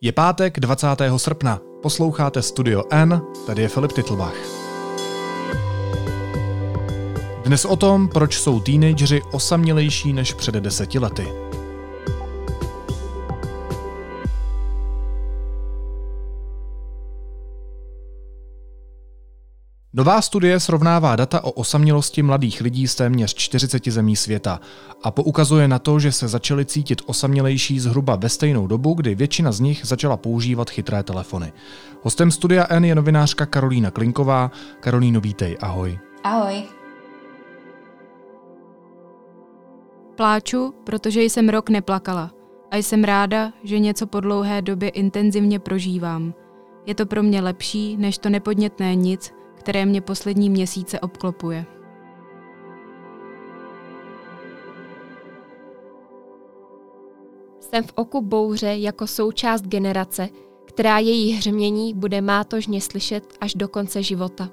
Je pátek 20. srpna. Posloucháte Studio N, tady je Filip Titlbach. Dnes o tom, proč jsou teenageři osamělejší než před deseti lety. Nová studie srovnává data o osamělosti mladých lidí z téměř 40 zemí světa a poukazuje na to, že se začali cítit osamělejší zhruba ve stejnou dobu, kdy většina z nich začala používat chytré telefony. Hostem Studia N je novinářka Karolína Klinková. Karolíno, vítej, ahoj. Ahoj. Pláču, protože jsem rok neplakala a jsem ráda, že něco po dlouhé době intenzivně prožívám. Je to pro mě lepší, než to nepodnětné nic, které mě poslední měsíce obklopuje. Jsem v oku bouře jako součást generace, která její hřmění bude mátožně slyšet až do konce života.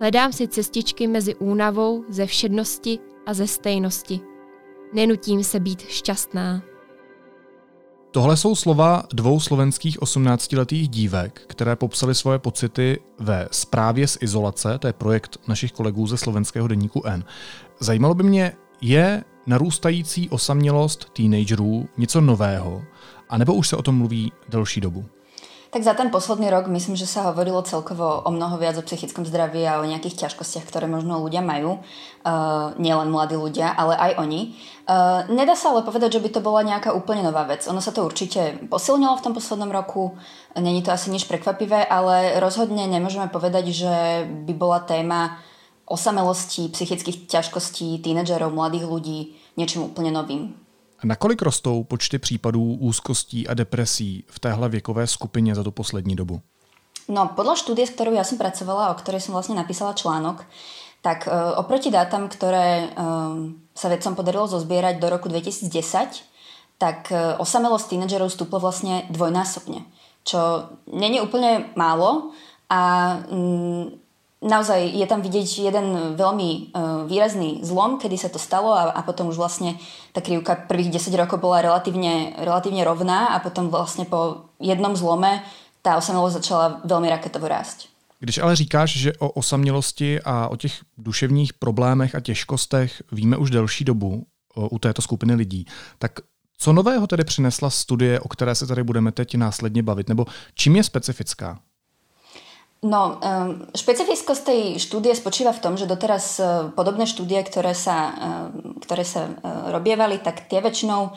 Hledám si cestičky mezi únavou, ze všednosti a ze stejnosti. Nenutím se být šťastná. Tohle jsou slova dvou slovenských 18-letých dívek, které popsaly svoje pocity ve zprávě z izolace, to je projekt našich kolegů ze slovenského deníku N. Zajímalo by mě, je narůstající osamělost teenagerů něco nového, anebo už se o tom mluví delší dobu? Tak za ten posledný rok myslím, že sa hovorilo celkovo o mnoho viac o psychickom zdraví a o nejakých ťažkostiach, ktoré možno ľudia majú. Uh, nielen mladí ľudia, ale aj oni. Uh, nedá sa ale povedať, že by to bola nejaká úplne nová vec. Ono sa to určite posilnilo v tom poslednom roku. Není to asi nič prekvapivé, ale rozhodne nemôžeme povedať, že by bola téma osamelosti, psychických ťažkostí tínedžerov, mladých ľudí niečím úplne novým. Nakolik rostou počty případů úzkostí a depresí v téhle věkové skupině za tu poslední dobu? No, podľa štúdie, s ktorou ja som pracovala, o ktorej som vlastne napísala článok, tak uh, oproti dátam, ktoré uh, sa vedcom podarilo zozbierať do roku 2010, tak uh, osamelosť tínedžerov stúpla vlastne dvojnásobne, čo není úplne málo a um, naozaj je tam vidieť jeden veľmi uh, výrazný zlom, kedy sa to stalo a, a potom už vlastne tá krivka prvých 10 rokov bola relatívne, relatívne rovná a potom vlastne po jednom zlome tá osamelosť začala veľmi raketovo rásť. Když ale říkáš, že o osamělosti a o těch duševních problémech a těžkostech víme už delší dobu u této skupiny lidí, tak co nového tedy přinesla studie, o které se tady budeme teď následně bavit, nebo čím je specifická? No, špecifickosť tej štúdie spočíva v tom, že doteraz uh, podobné štúdie, ktoré sa, ktoré sa uh, robievali, tak tie väčšinou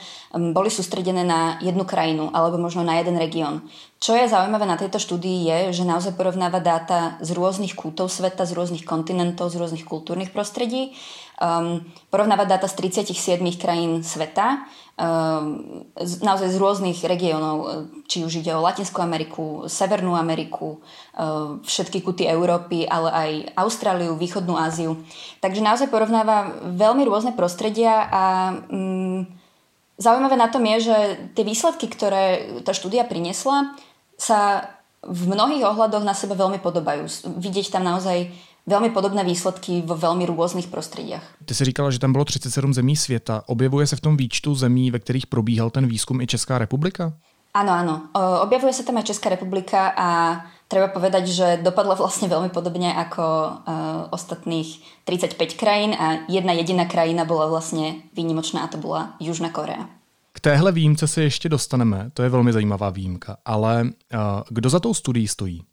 boli sústredené na jednu krajinu alebo možno na jeden región. Čo je zaujímavé na tejto štúdii je, že naozaj porovnáva dáta z rôznych kútov sveta, z rôznych kontinentov, z rôznych kultúrnych prostredí. Um, porovnáva dáta z 37 krajín sveta Ehm, naozaj z rôznych regiónov, e, či už ide o Latinskú Ameriku, Severnú Ameriku, e, všetky kuty Európy, ale aj Austráliu, Východnú Áziu. Takže naozaj porovnáva veľmi rôzne prostredia a mm, zaujímavé na tom je, že tie výsledky, ktoré tá štúdia priniesla, sa v mnohých ohľadoch na sebe veľmi podobajú. Vidieť tam naozaj velmi podobné výsledky v velmi různých prostrediach. Ty jsi říkala, že tam bylo 37 zemí světa. Objevuje se v tom výčtu zemí, ve kterých probíhal ten výzkum i Česká republika? Áno, áno. Objavuje sa tam aj Česká republika a treba povedať, že dopadla vlastne veľmi podobne ako uh, ostatných 35 krajín a jedna jediná krajina bola vlastne výnimočná a to bola Južná Korea. Téhle výjimce se ještě dostaneme, to je velmi zajímavá výjimka, ale uh, kdo za tou studií stojí?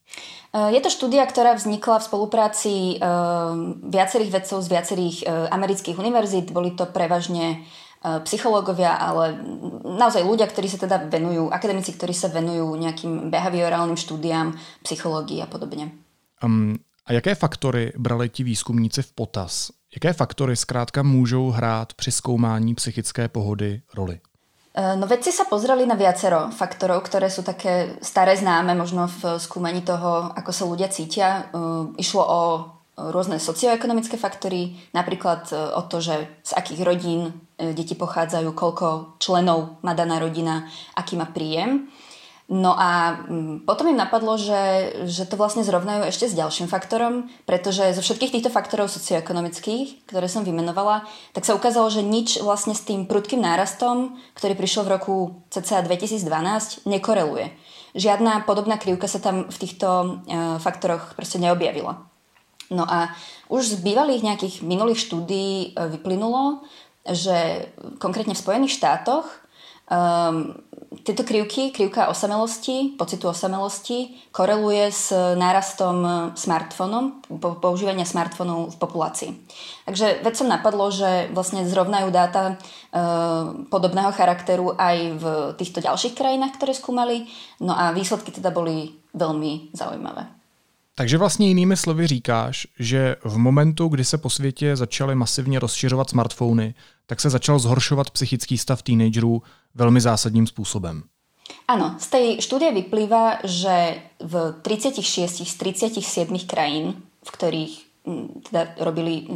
Eh, je to štúdia, ktorá vznikla v spolupráci uh, viacerých vedcov z viacerých amerických univerzít. Boli to prevažne psychológovia, ale naozaj ľudia, ktorí sa teda venujú, akademici, ktorí sa venujú nejakým behaviorálnym štúdiám, psychológii a podobne. Um, a jaké faktory brali ti výzkumníci v potaz? Jaké faktory zkrátka můžou hrát při zkoumání psychické pohody roli? Eh, no vedci sa pozreli na viacero faktorov, ktoré sú také staré známe možno v skúmaní toho, ako sa ľudia cítia. Eh, išlo o rôzne socioekonomické faktory, napríklad eh, o to, že z akých rodín deti pochádzajú, koľko členov má daná rodina, aký má príjem. No a mm, potom im napadlo, že, že to vlastne zrovnajú ešte s ďalším faktorom, pretože zo všetkých týchto faktorov socioekonomických, ktoré som vymenovala, tak sa ukázalo, že nič vlastne s tým prudkým nárastom, ktorý prišiel v roku cca 2012, nekoreluje. Žiadna podobná krivka sa tam v týchto uh, faktoroch proste neobjavila. No a už z bývalých nejakých minulých štúdií uh, vyplynulo, že konkrétne v Spojených štátoch um, tieto krivky, krivka osamelosti, pocitu osamelosti, koreluje s nárastom smartfónom, používania smartfónov v populácii. Takže vedcom napadlo, že vlastne zrovnajú dáta e, podobného charakteru aj v týchto ďalších krajinách, ktoré skúmali, no a výsledky teda boli veľmi zaujímavé. Takže vlastně jinými slovy říkáš, že v momentu, kdy se po světě začaly masivně rozšiřovat smartfony, tak se začal zhoršovat psychický stav teenagerů velmi zásadním způsobem. Áno, z tej štúdie vyplýva, že v 36 z 37 krajín, v ktorých teda robili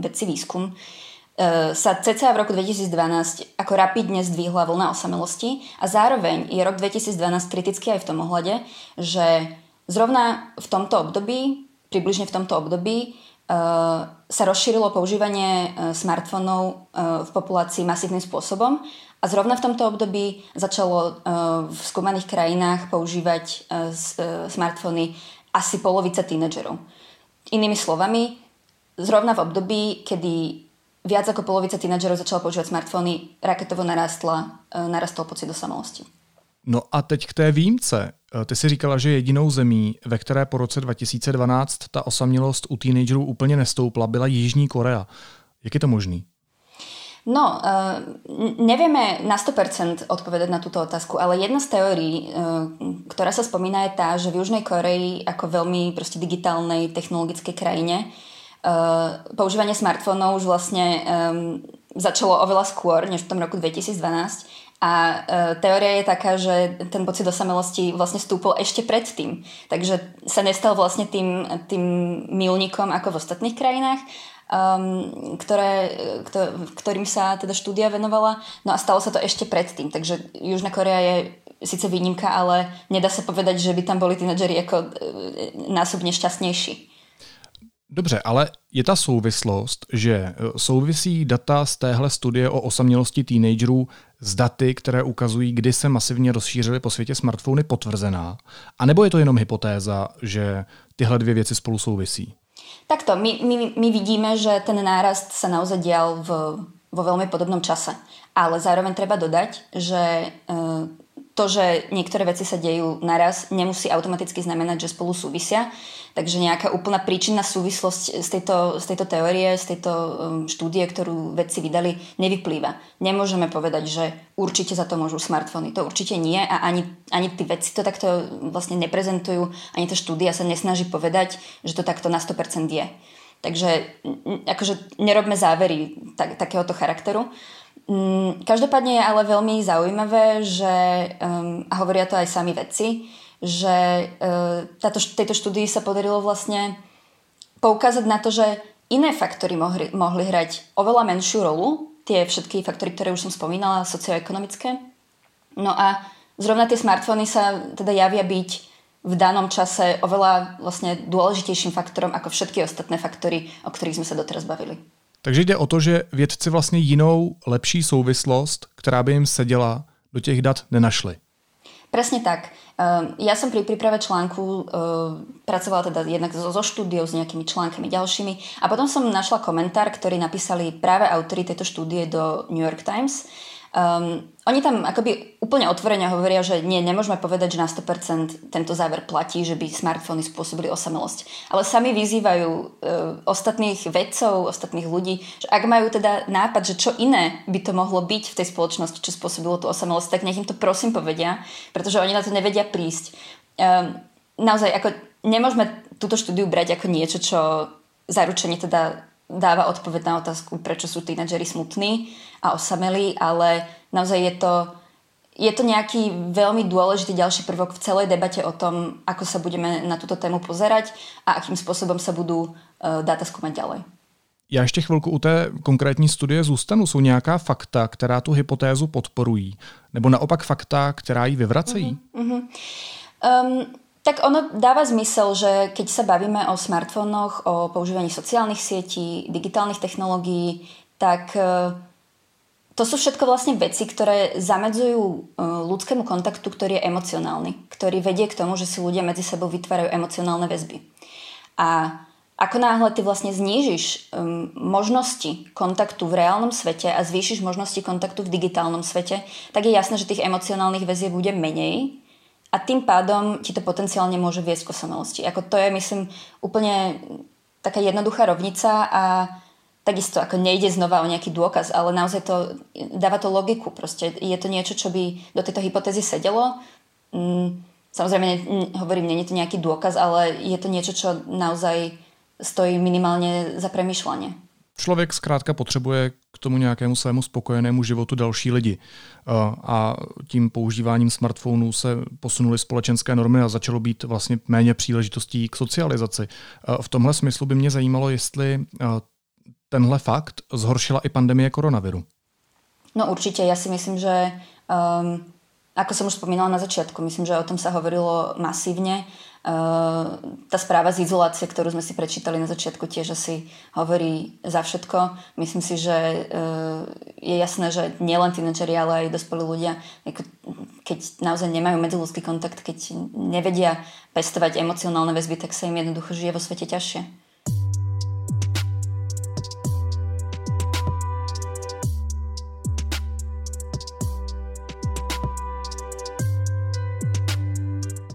vedci výskum, e, sa cca v roku 2012 ako rapidne zdvihla vlna osamelosti a zároveň je rok 2012 kritický aj v tom ohľade, že zrovna v tomto období, približne v tomto období, sa rozšírilo používanie e, smartfónov e, v populácii masívnym spôsobom a zrovna v tomto období začalo e, v skúmaných krajinách používať smartfóny asi polovica tínedžerov. Inými slovami, zrovna v období, kedy viac ako polovica tínedžerov začala používať smartfóny, raketovo narastla, narastol pocit osamelosti. No a teď k té výjimce. Eh, ty si říkala, že jedinou zemí, ve které po roce 2012 ta osamělost u teenagerů úplně nestoupla, byla Jižní Korea. Jak je to možný? No, uh, nevieme na 100% odpovedať na túto otázku, ale jedna z teórií, uh, ktorá sa spomína je tá, že v Južnej Koreji ako veľmi proste digitálnej technologickej krajine používanie smartfónov už vlastne začalo oveľa skôr, než v tom roku 2012 a e, teória je taká, že ten pocit osamelosti vlastne stúpol ešte predtým. Takže sa nestal vlastne tým, tým milníkom ako v ostatných krajinách, um, ktoré, ktorým sa teda štúdia venovala. No a stalo sa to ešte predtým. Takže Južná Korea je síce výnimka, ale nedá sa povedať, že by tam boli tínedžeri ako e, násobne šťastnejší. Dobře, ale je ta souvislost, že e, souvisí data z téhle studie o osamělosti teenagerů s daty, které ukazují, kdy se masivně rozšířily po světě smartfony, potvrzená? A nebo je to jenom hypotéza, že tyhle dvě věci spolu souvisí? Takto, my, my, my vidíme, že ten nárast sa naozaj dial v, vo veľmi podobnom čase. Ale zároveň treba dodať, že e, to, že niektoré veci sa dejú naraz, nemusí automaticky znamenať, že spolu súvisia. Takže nejaká úplná príčinná súvislosť z tejto, z tejto teórie, z tejto um, štúdie, ktorú vedci vydali, nevyplýva. Nemôžeme povedať, že určite za to môžu smartfóny. To určite nie a ani, ani tí vedci to takto vlastne neprezentujú, ani tá štúdia sa nesnaží povedať, že to takto na 100% je. Takže akože nerobme závery tak, takéhoto charakteru. Mm, každopádne je ale veľmi zaujímavé, že, um, a hovoria to aj sami vedci, že uh, táto, tejto štúdii sa podarilo vlastne poukázať na to, že iné faktory mohli, mohli hrať oveľa menšiu rolu, tie všetky faktory, ktoré už som spomínala, socioekonomické. No a zrovna tie smartfóny sa teda javia byť v danom čase oveľa vlastne dôležitejším faktorom ako všetky ostatné faktory, o ktorých sme sa doteraz bavili. Takže jde o to, že vědci vlastně jinou, lepší souvislost, která by jim seděla, do těch dat nenašli. Presne tak. Ehm, ja som pri príprave článku ehm, pracovala teda jednak so, so štúdiou, s nejakými článkami ďalšími a potom som našla komentár, ktorý napísali práve autory tejto štúdie do New York Times Um, oni tam akoby úplne otvorene hovoria, že nie, nemôžeme povedať, že na 100% tento záver platí, že by smartfóny spôsobili osamelosť. Ale sami vyzývajú uh, ostatných vedcov, ostatných ľudí, že ak majú teda nápad, že čo iné by to mohlo byť v tej spoločnosti, čo spôsobilo tú osamelosť, tak nech im to prosím povedia, pretože oni na to nevedia prísť. Um, naozaj, ako nemôžeme túto štúdiu brať ako niečo, čo zaručenie teda dáva odpoveď na otázku, prečo sú tínedžeri smutní a osamelí, ale naozaj je to, je to nejaký veľmi dôležitý ďalší prvok v celej debate o tom, ako sa budeme na túto tému pozerať a akým spôsobom sa budú uh, dáta skúmať ďalej. Já ještě chvilku u té konkrétní studie zůstanu. Jsou nějaká fakta, která tu hypotézu podporují? Nebo naopak fakta, která ji vyvracejí? Uh-huh, uh-huh. Um, tak ono dáva zmysel, že keď sa bavíme o smartfónoch, o používaní sociálnych sietí, digitálnych technológií, tak uh, to sú všetko vlastne veci, ktoré zamedzujú e, ľudskému kontaktu, ktorý je emocionálny, ktorý vedie k tomu, že si ľudia medzi sebou vytvárajú emocionálne väzby. A ako náhle ty vlastne znížiš um, možnosti kontaktu v reálnom svete a zvýšiš možnosti kontaktu v digitálnom svete, tak je jasné, že tých emocionálnych väzieb bude menej a tým pádom ti to potenciálne môže viesť k osamelosti. Ako to je, myslím, úplne taká jednoduchá rovnica a takisto ako nejde znova o nejaký dôkaz, ale naozaj to dáva to logiku. Proste je to niečo, čo by do tejto hypotézy sedelo. Mm, samozrejme, hovorím, nie je to nejaký dôkaz, ale je to niečo, čo naozaj stojí minimálně za přemýšlení. Člověk zkrátka potřebuje k tomu nějakému svému spokojenému životu další lidi. A tím používáním smartphonů se posunuly společenské normy a začalo být vlastně méně příležitostí k socializaci. V tomhle smyslu by mě zajímalo, jestli tenhle fakt zhoršila i pandemie koronaviru? No určitě, já si myslím, že um, ako som už spomínala na začiatku, myslím, že o tom sa hovorilo masívne. Tá správa z izolácie, ktorú sme si prečítali na začiatku, tiež asi hovorí za všetko. Myslím si, že uh, je jasné, že nielen tínedžeri, ale aj dospelí ľudia, keď naozaj nemajú medziludský kontakt, keď nevedia pestovať emocionálne väzby, tak sa im jednoducho žije vo svete ťažšie.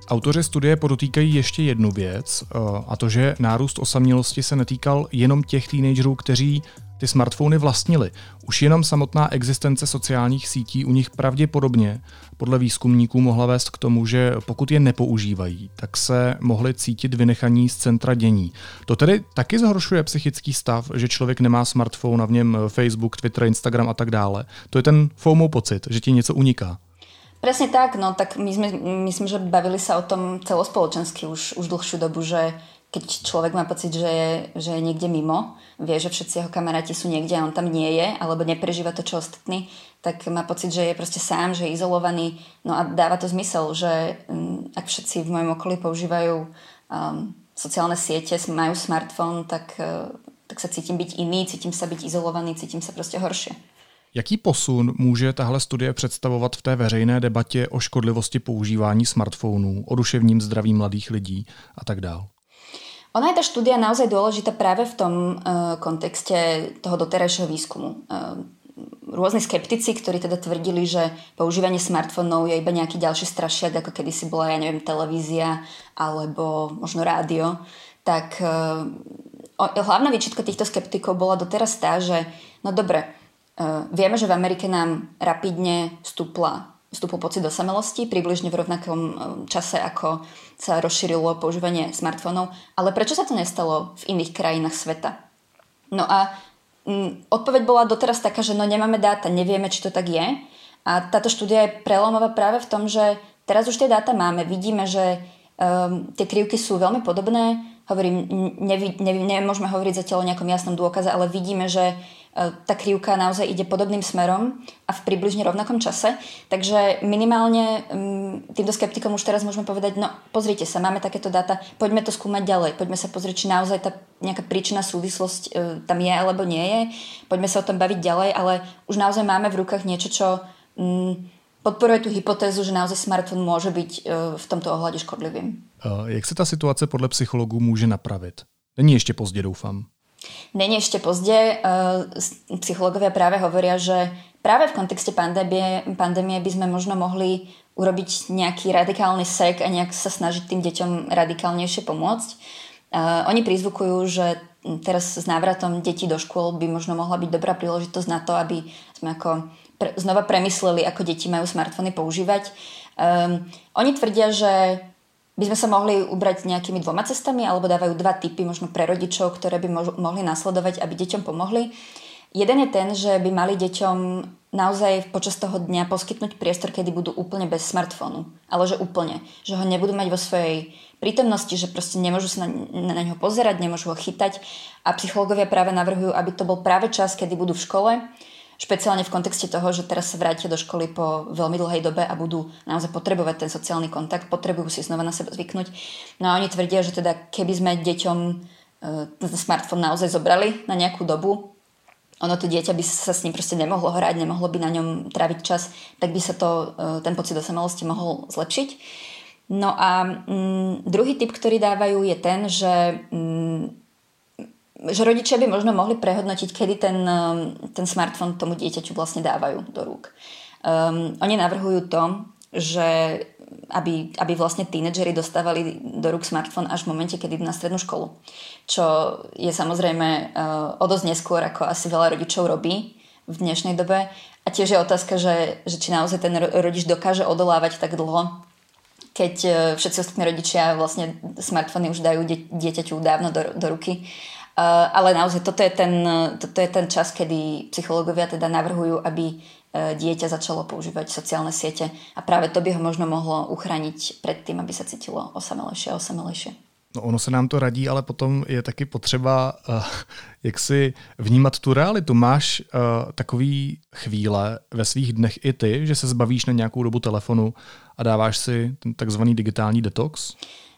Autoři studie podotýkají ještě jednu věc, eh, a to, že nárůst osamělosti se netýkal jenom těch teenagerů, kteří ty smartfony vlastnili. Už jenom samotná existence sociálních sítí u nich pravděpodobně podle výzkumníků mohla vést k tomu, že pokud je nepoužívají, tak se mohli cítit vynechaní z centra dění. To tedy taky zhoršuje psychický stav, že člověk nemá smartphone a v něm Facebook, Twitter, Instagram a tak dále. To je ten FOMO pocit, že ti něco uniká. Presne tak, no tak my sme, myslím, že bavili sa o tom celospoločensky už, už dlhšiu dobu, že keď človek má pocit, že je, že je niekde mimo, vie, že všetci jeho kamaráti sú niekde a on tam nie je, alebo neprežíva to, čo ostatní, tak má pocit, že je proste sám, že je izolovaný. No a dáva to zmysel, že um, ak všetci v mojom okolí používajú um, sociálne siete, majú smartfón, tak, uh, tak sa cítim byť iný, cítim sa byť izolovaný, cítim sa proste horšie. Jaký posun může tahle studie představovat v té veřejné debatě o škodlivosti používání smartphonů, o duševním zdraví mladých lidí a tak dále? Ona je tá štúdia naozaj dôležitá práve v tom uh, kontexte toho doterajšieho výskumu. Uh, rôzni skeptici, ktorí teda tvrdili, že používanie smartfónov je iba nejaký ďalší strašiak, ako kedysi bola, ja neviem, televízia alebo možno rádio, tak uh, hlavná výčitka týchto skeptikov bola doteraz tá, že no dobre, Eh, vieme, že v Amerike nám rapidne stúpla, stúpol pocit osamelosti, približne v rovnakom eh, čase, ako sa rozšírilo používanie smartfónov. Ale prečo sa to nestalo v iných krajinách sveta? No a mm, odpoveď bola doteraz taká, že no nemáme dáta, nevieme, či to tak je. A táto štúdia je prelomová práve v tom, že teraz už tie dáta máme, vidíme, že um, tie krivky sú veľmi podobné. Hovorím, nevi, nevi, nemôžeme hovoriť zatiaľ o nejakom jasnom dôkaze, ale vidíme, že tá krivka naozaj ide podobným smerom a v približne rovnakom čase. Takže minimálne mm, týmto skeptikom už teraz môžeme povedať, no pozrite sa, máme takéto dáta, poďme to skúmať ďalej, poďme sa pozrieť, či naozaj tá nejaká príčina súvislosť e, tam je alebo nie je, poďme sa o tom baviť ďalej, ale už naozaj máme v rukách niečo, čo mm, podporuje tú hypotézu, že naozaj smartphone môže byť e, v tomto ohľade škodlivým. Jak se ta situace podle psychologů může napravit? Není ještě pozdě, doufám. Není ešte pozde. Eh, psychológovia práve hovoria, že práve v kontexte pandémie, pandémie by sme možno mohli urobiť nejaký radikálny sek a nejak sa snažiť tým deťom radikálnejšie pomôcť. Eh, oni prizvukujú, že teraz s návratom detí do škôl by možno mohla byť dobrá príležitosť na to, aby sme ako pre, znova premysleli, ako deti majú smartfóny používať. Um, oni tvrdia, že by sme sa mohli ubrať nejakými dvoma cestami, alebo dávajú dva typy možno pre rodičov, ktoré by mohli nasledovať, aby deťom pomohli. Jeden je ten, že by mali deťom naozaj počas toho dňa poskytnúť priestor, kedy budú úplne bez smartfónu. Ale že úplne. Že ho nebudú mať vo svojej prítomnosti, že proste nemôžu sa na, na, na neho pozerať, nemôžu ho chytať. A psychológovia práve navrhujú, aby to bol práve čas, kedy budú v škole, špeciálne v kontexte toho, že teraz sa vrátia do školy po veľmi dlhej dobe a budú naozaj potrebovať ten sociálny kontakt, potrebujú si znova na seba zvyknúť. No a oni tvrdia, že teda keby sme deťom e, ten smartfón naozaj zobrali na nejakú dobu, ono to dieťa by sa s ním proste nemohlo hrať, nemohlo by na ňom tráviť čas, tak by sa to, e, ten pocit osamelosti mohol zlepšiť. No a mm, druhý typ, ktorý dávajú, je ten, že, mm, že rodičia by možno mohli prehodnotiť, kedy ten, e, ten smartfón tomu dieťaťu vlastne dávajú do rúk. Um, oni navrhujú to, že aby, aby vlastne tínedžeri dostávali do rúk smartfón až v momente, kedy idú na strednú školu. Čo je samozrejme uh, o dosť neskôr, ako asi veľa rodičov robí v dnešnej dobe. A tiež je otázka, že, že či naozaj ten rodič dokáže odolávať tak dlho, keď uh, všetci ostatní rodičia vlastne smartfóny už dajú dieťaťu dávno do, do ruky. Uh, ale naozaj toto je, ten, toto je ten čas, kedy psychológovia teda navrhujú, aby E, dieťa začalo používať sociálne siete a práve to by ho možno mohlo uchrániť pred tým, aby sa cítilo osamelejšie a osamelejšie. No ono se nám to radí, ale potom je taky potřeba uh, jak si vnímat tu realitu. Máš uh, takový chvíle ve svých dnech i ty, že se zbavíš na nějakou dobu telefonu a dáváš si ten takzvaný digitální detox?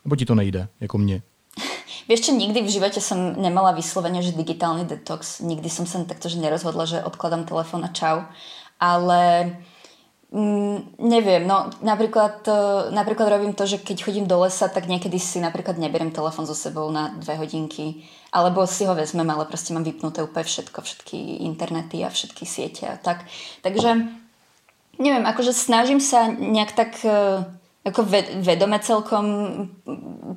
Nebo ti to nejde, jako mě? Vieš čo, nikdy v živote som nemala vyslovene, že digitálny detox. Nikdy som sa takto, že nerozhodla, že odkladám telefón a čau ale mm, neviem, no napríklad, uh, napríklad robím to, že keď chodím do lesa, tak niekedy si napríklad neberiem telefon so sebou na dve hodinky, alebo si ho vezmem, ale proste mám vypnuté úplne všetko, všetky internety a všetky siete a tak. Takže neviem, akože snažím sa nejak tak uh, ako vedome celkom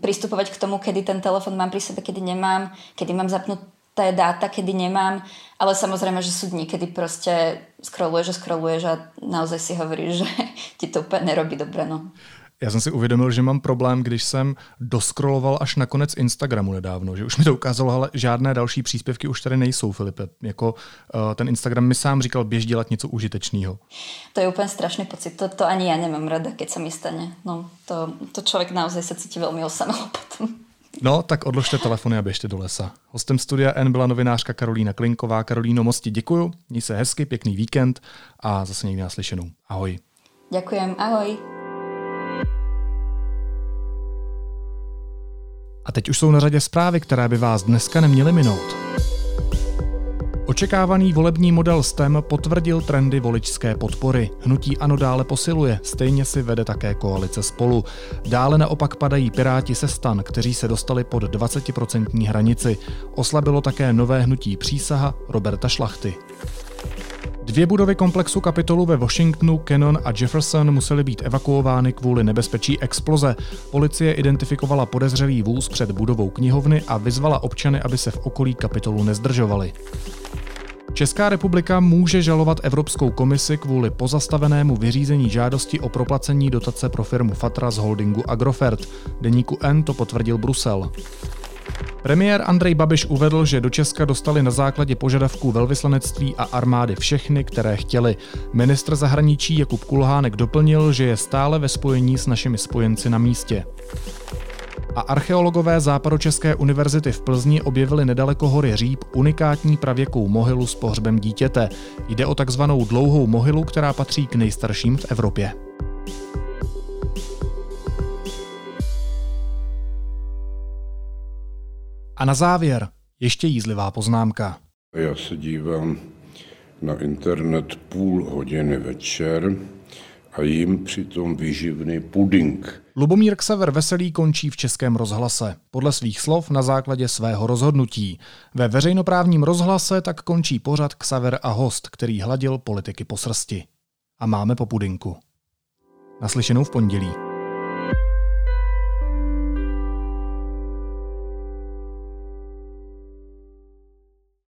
pristupovať k tomu, kedy ten telefon mám pri sebe, kedy nemám, kedy mám zapnúť tie dáta, kedy nemám, ale samozrejme, že sú dní, kedy proste scrolluješ a scrolluješ a naozaj si hovoríš, že ti to úplně nerobí dobre. No. Já jsem si uvědomil, že mám problém, když jsem doskroloval až na konec Instagramu nedávno, že už mi to ukázalo, ale žádné další příspěvky už tady nejsou, Filipe. Jako uh, ten Instagram mi sám říkal, běž dělat něco užitečného. To je úplně strašný pocit. To, to ani já nemám rada, keď sa mi stane. No, to, to člověk naozaj se cítí velmi osamelo potom. No, tak odložte telefony a běžte do lesa. Hostem studia N byla novinářka Karolína Klinková. Karolíno, moc ti děkuju, měj se hezky, pěkný víkend a zase někdy naslyšenou. Ahoj. Ďakujem, ahoj. A teď už jsou na řadě zprávy, které by vás dneska neměly minout. Očekávaný volební model STEM potvrdil trendy voličské podpory. Hnutí ano dále posiluje, stejně si vede také koalice spolu. Dále naopak padají Piráti se stan, kteří se dostali pod 20% hranici. Oslabilo také nové hnutí přísaha Roberta Šlachty. Dvě budovy komplexu kapitolu ve Washingtonu, Cannon a Jefferson musely být evakuovány kvůli nebezpečí exploze. Policie identifikovala podezřelý vůz před budovou knihovny a vyzvala občany, aby se v okolí kapitolu nezdržovali. Česká republika může žalovat Evropskou komisi kvůli pozastavenému vyřízení žádosti o proplacení dotace pro firmu Fatra z holdingu Agrofert. Deníku N to potvrdil Brusel. Premiér Andrej Babiš uvedl, že do Česka dostali na základě požadavků velvyslanectví a armády všechny, které chtěli. Ministr zahraničí Jakub Kulhánek doplnil, že je stále ve spojení s našimi spojenci na místě. A archeologové Západočeské univerzity v Plzni objevili nedaleko hory Říp unikátní pravěkou mohylu s pohřbem dítěte. Jde o takzvanou dlouhou mohylu, která patří k nejstarším v Evropě. A na závěr ještě jízlivá poznámka. Já se dívám na internet půl hodiny večer a jim přitom vyživný puding. Lubomír Ksaver Veselý končí v Českém rozhlase. Podle svých slov na základě svého rozhodnutí. Ve veřejnoprávním rozhlase tak končí pořad Ksaver a host, který hladil politiky po srsti. A máme po pudinku. Naslyšenou v pondělí.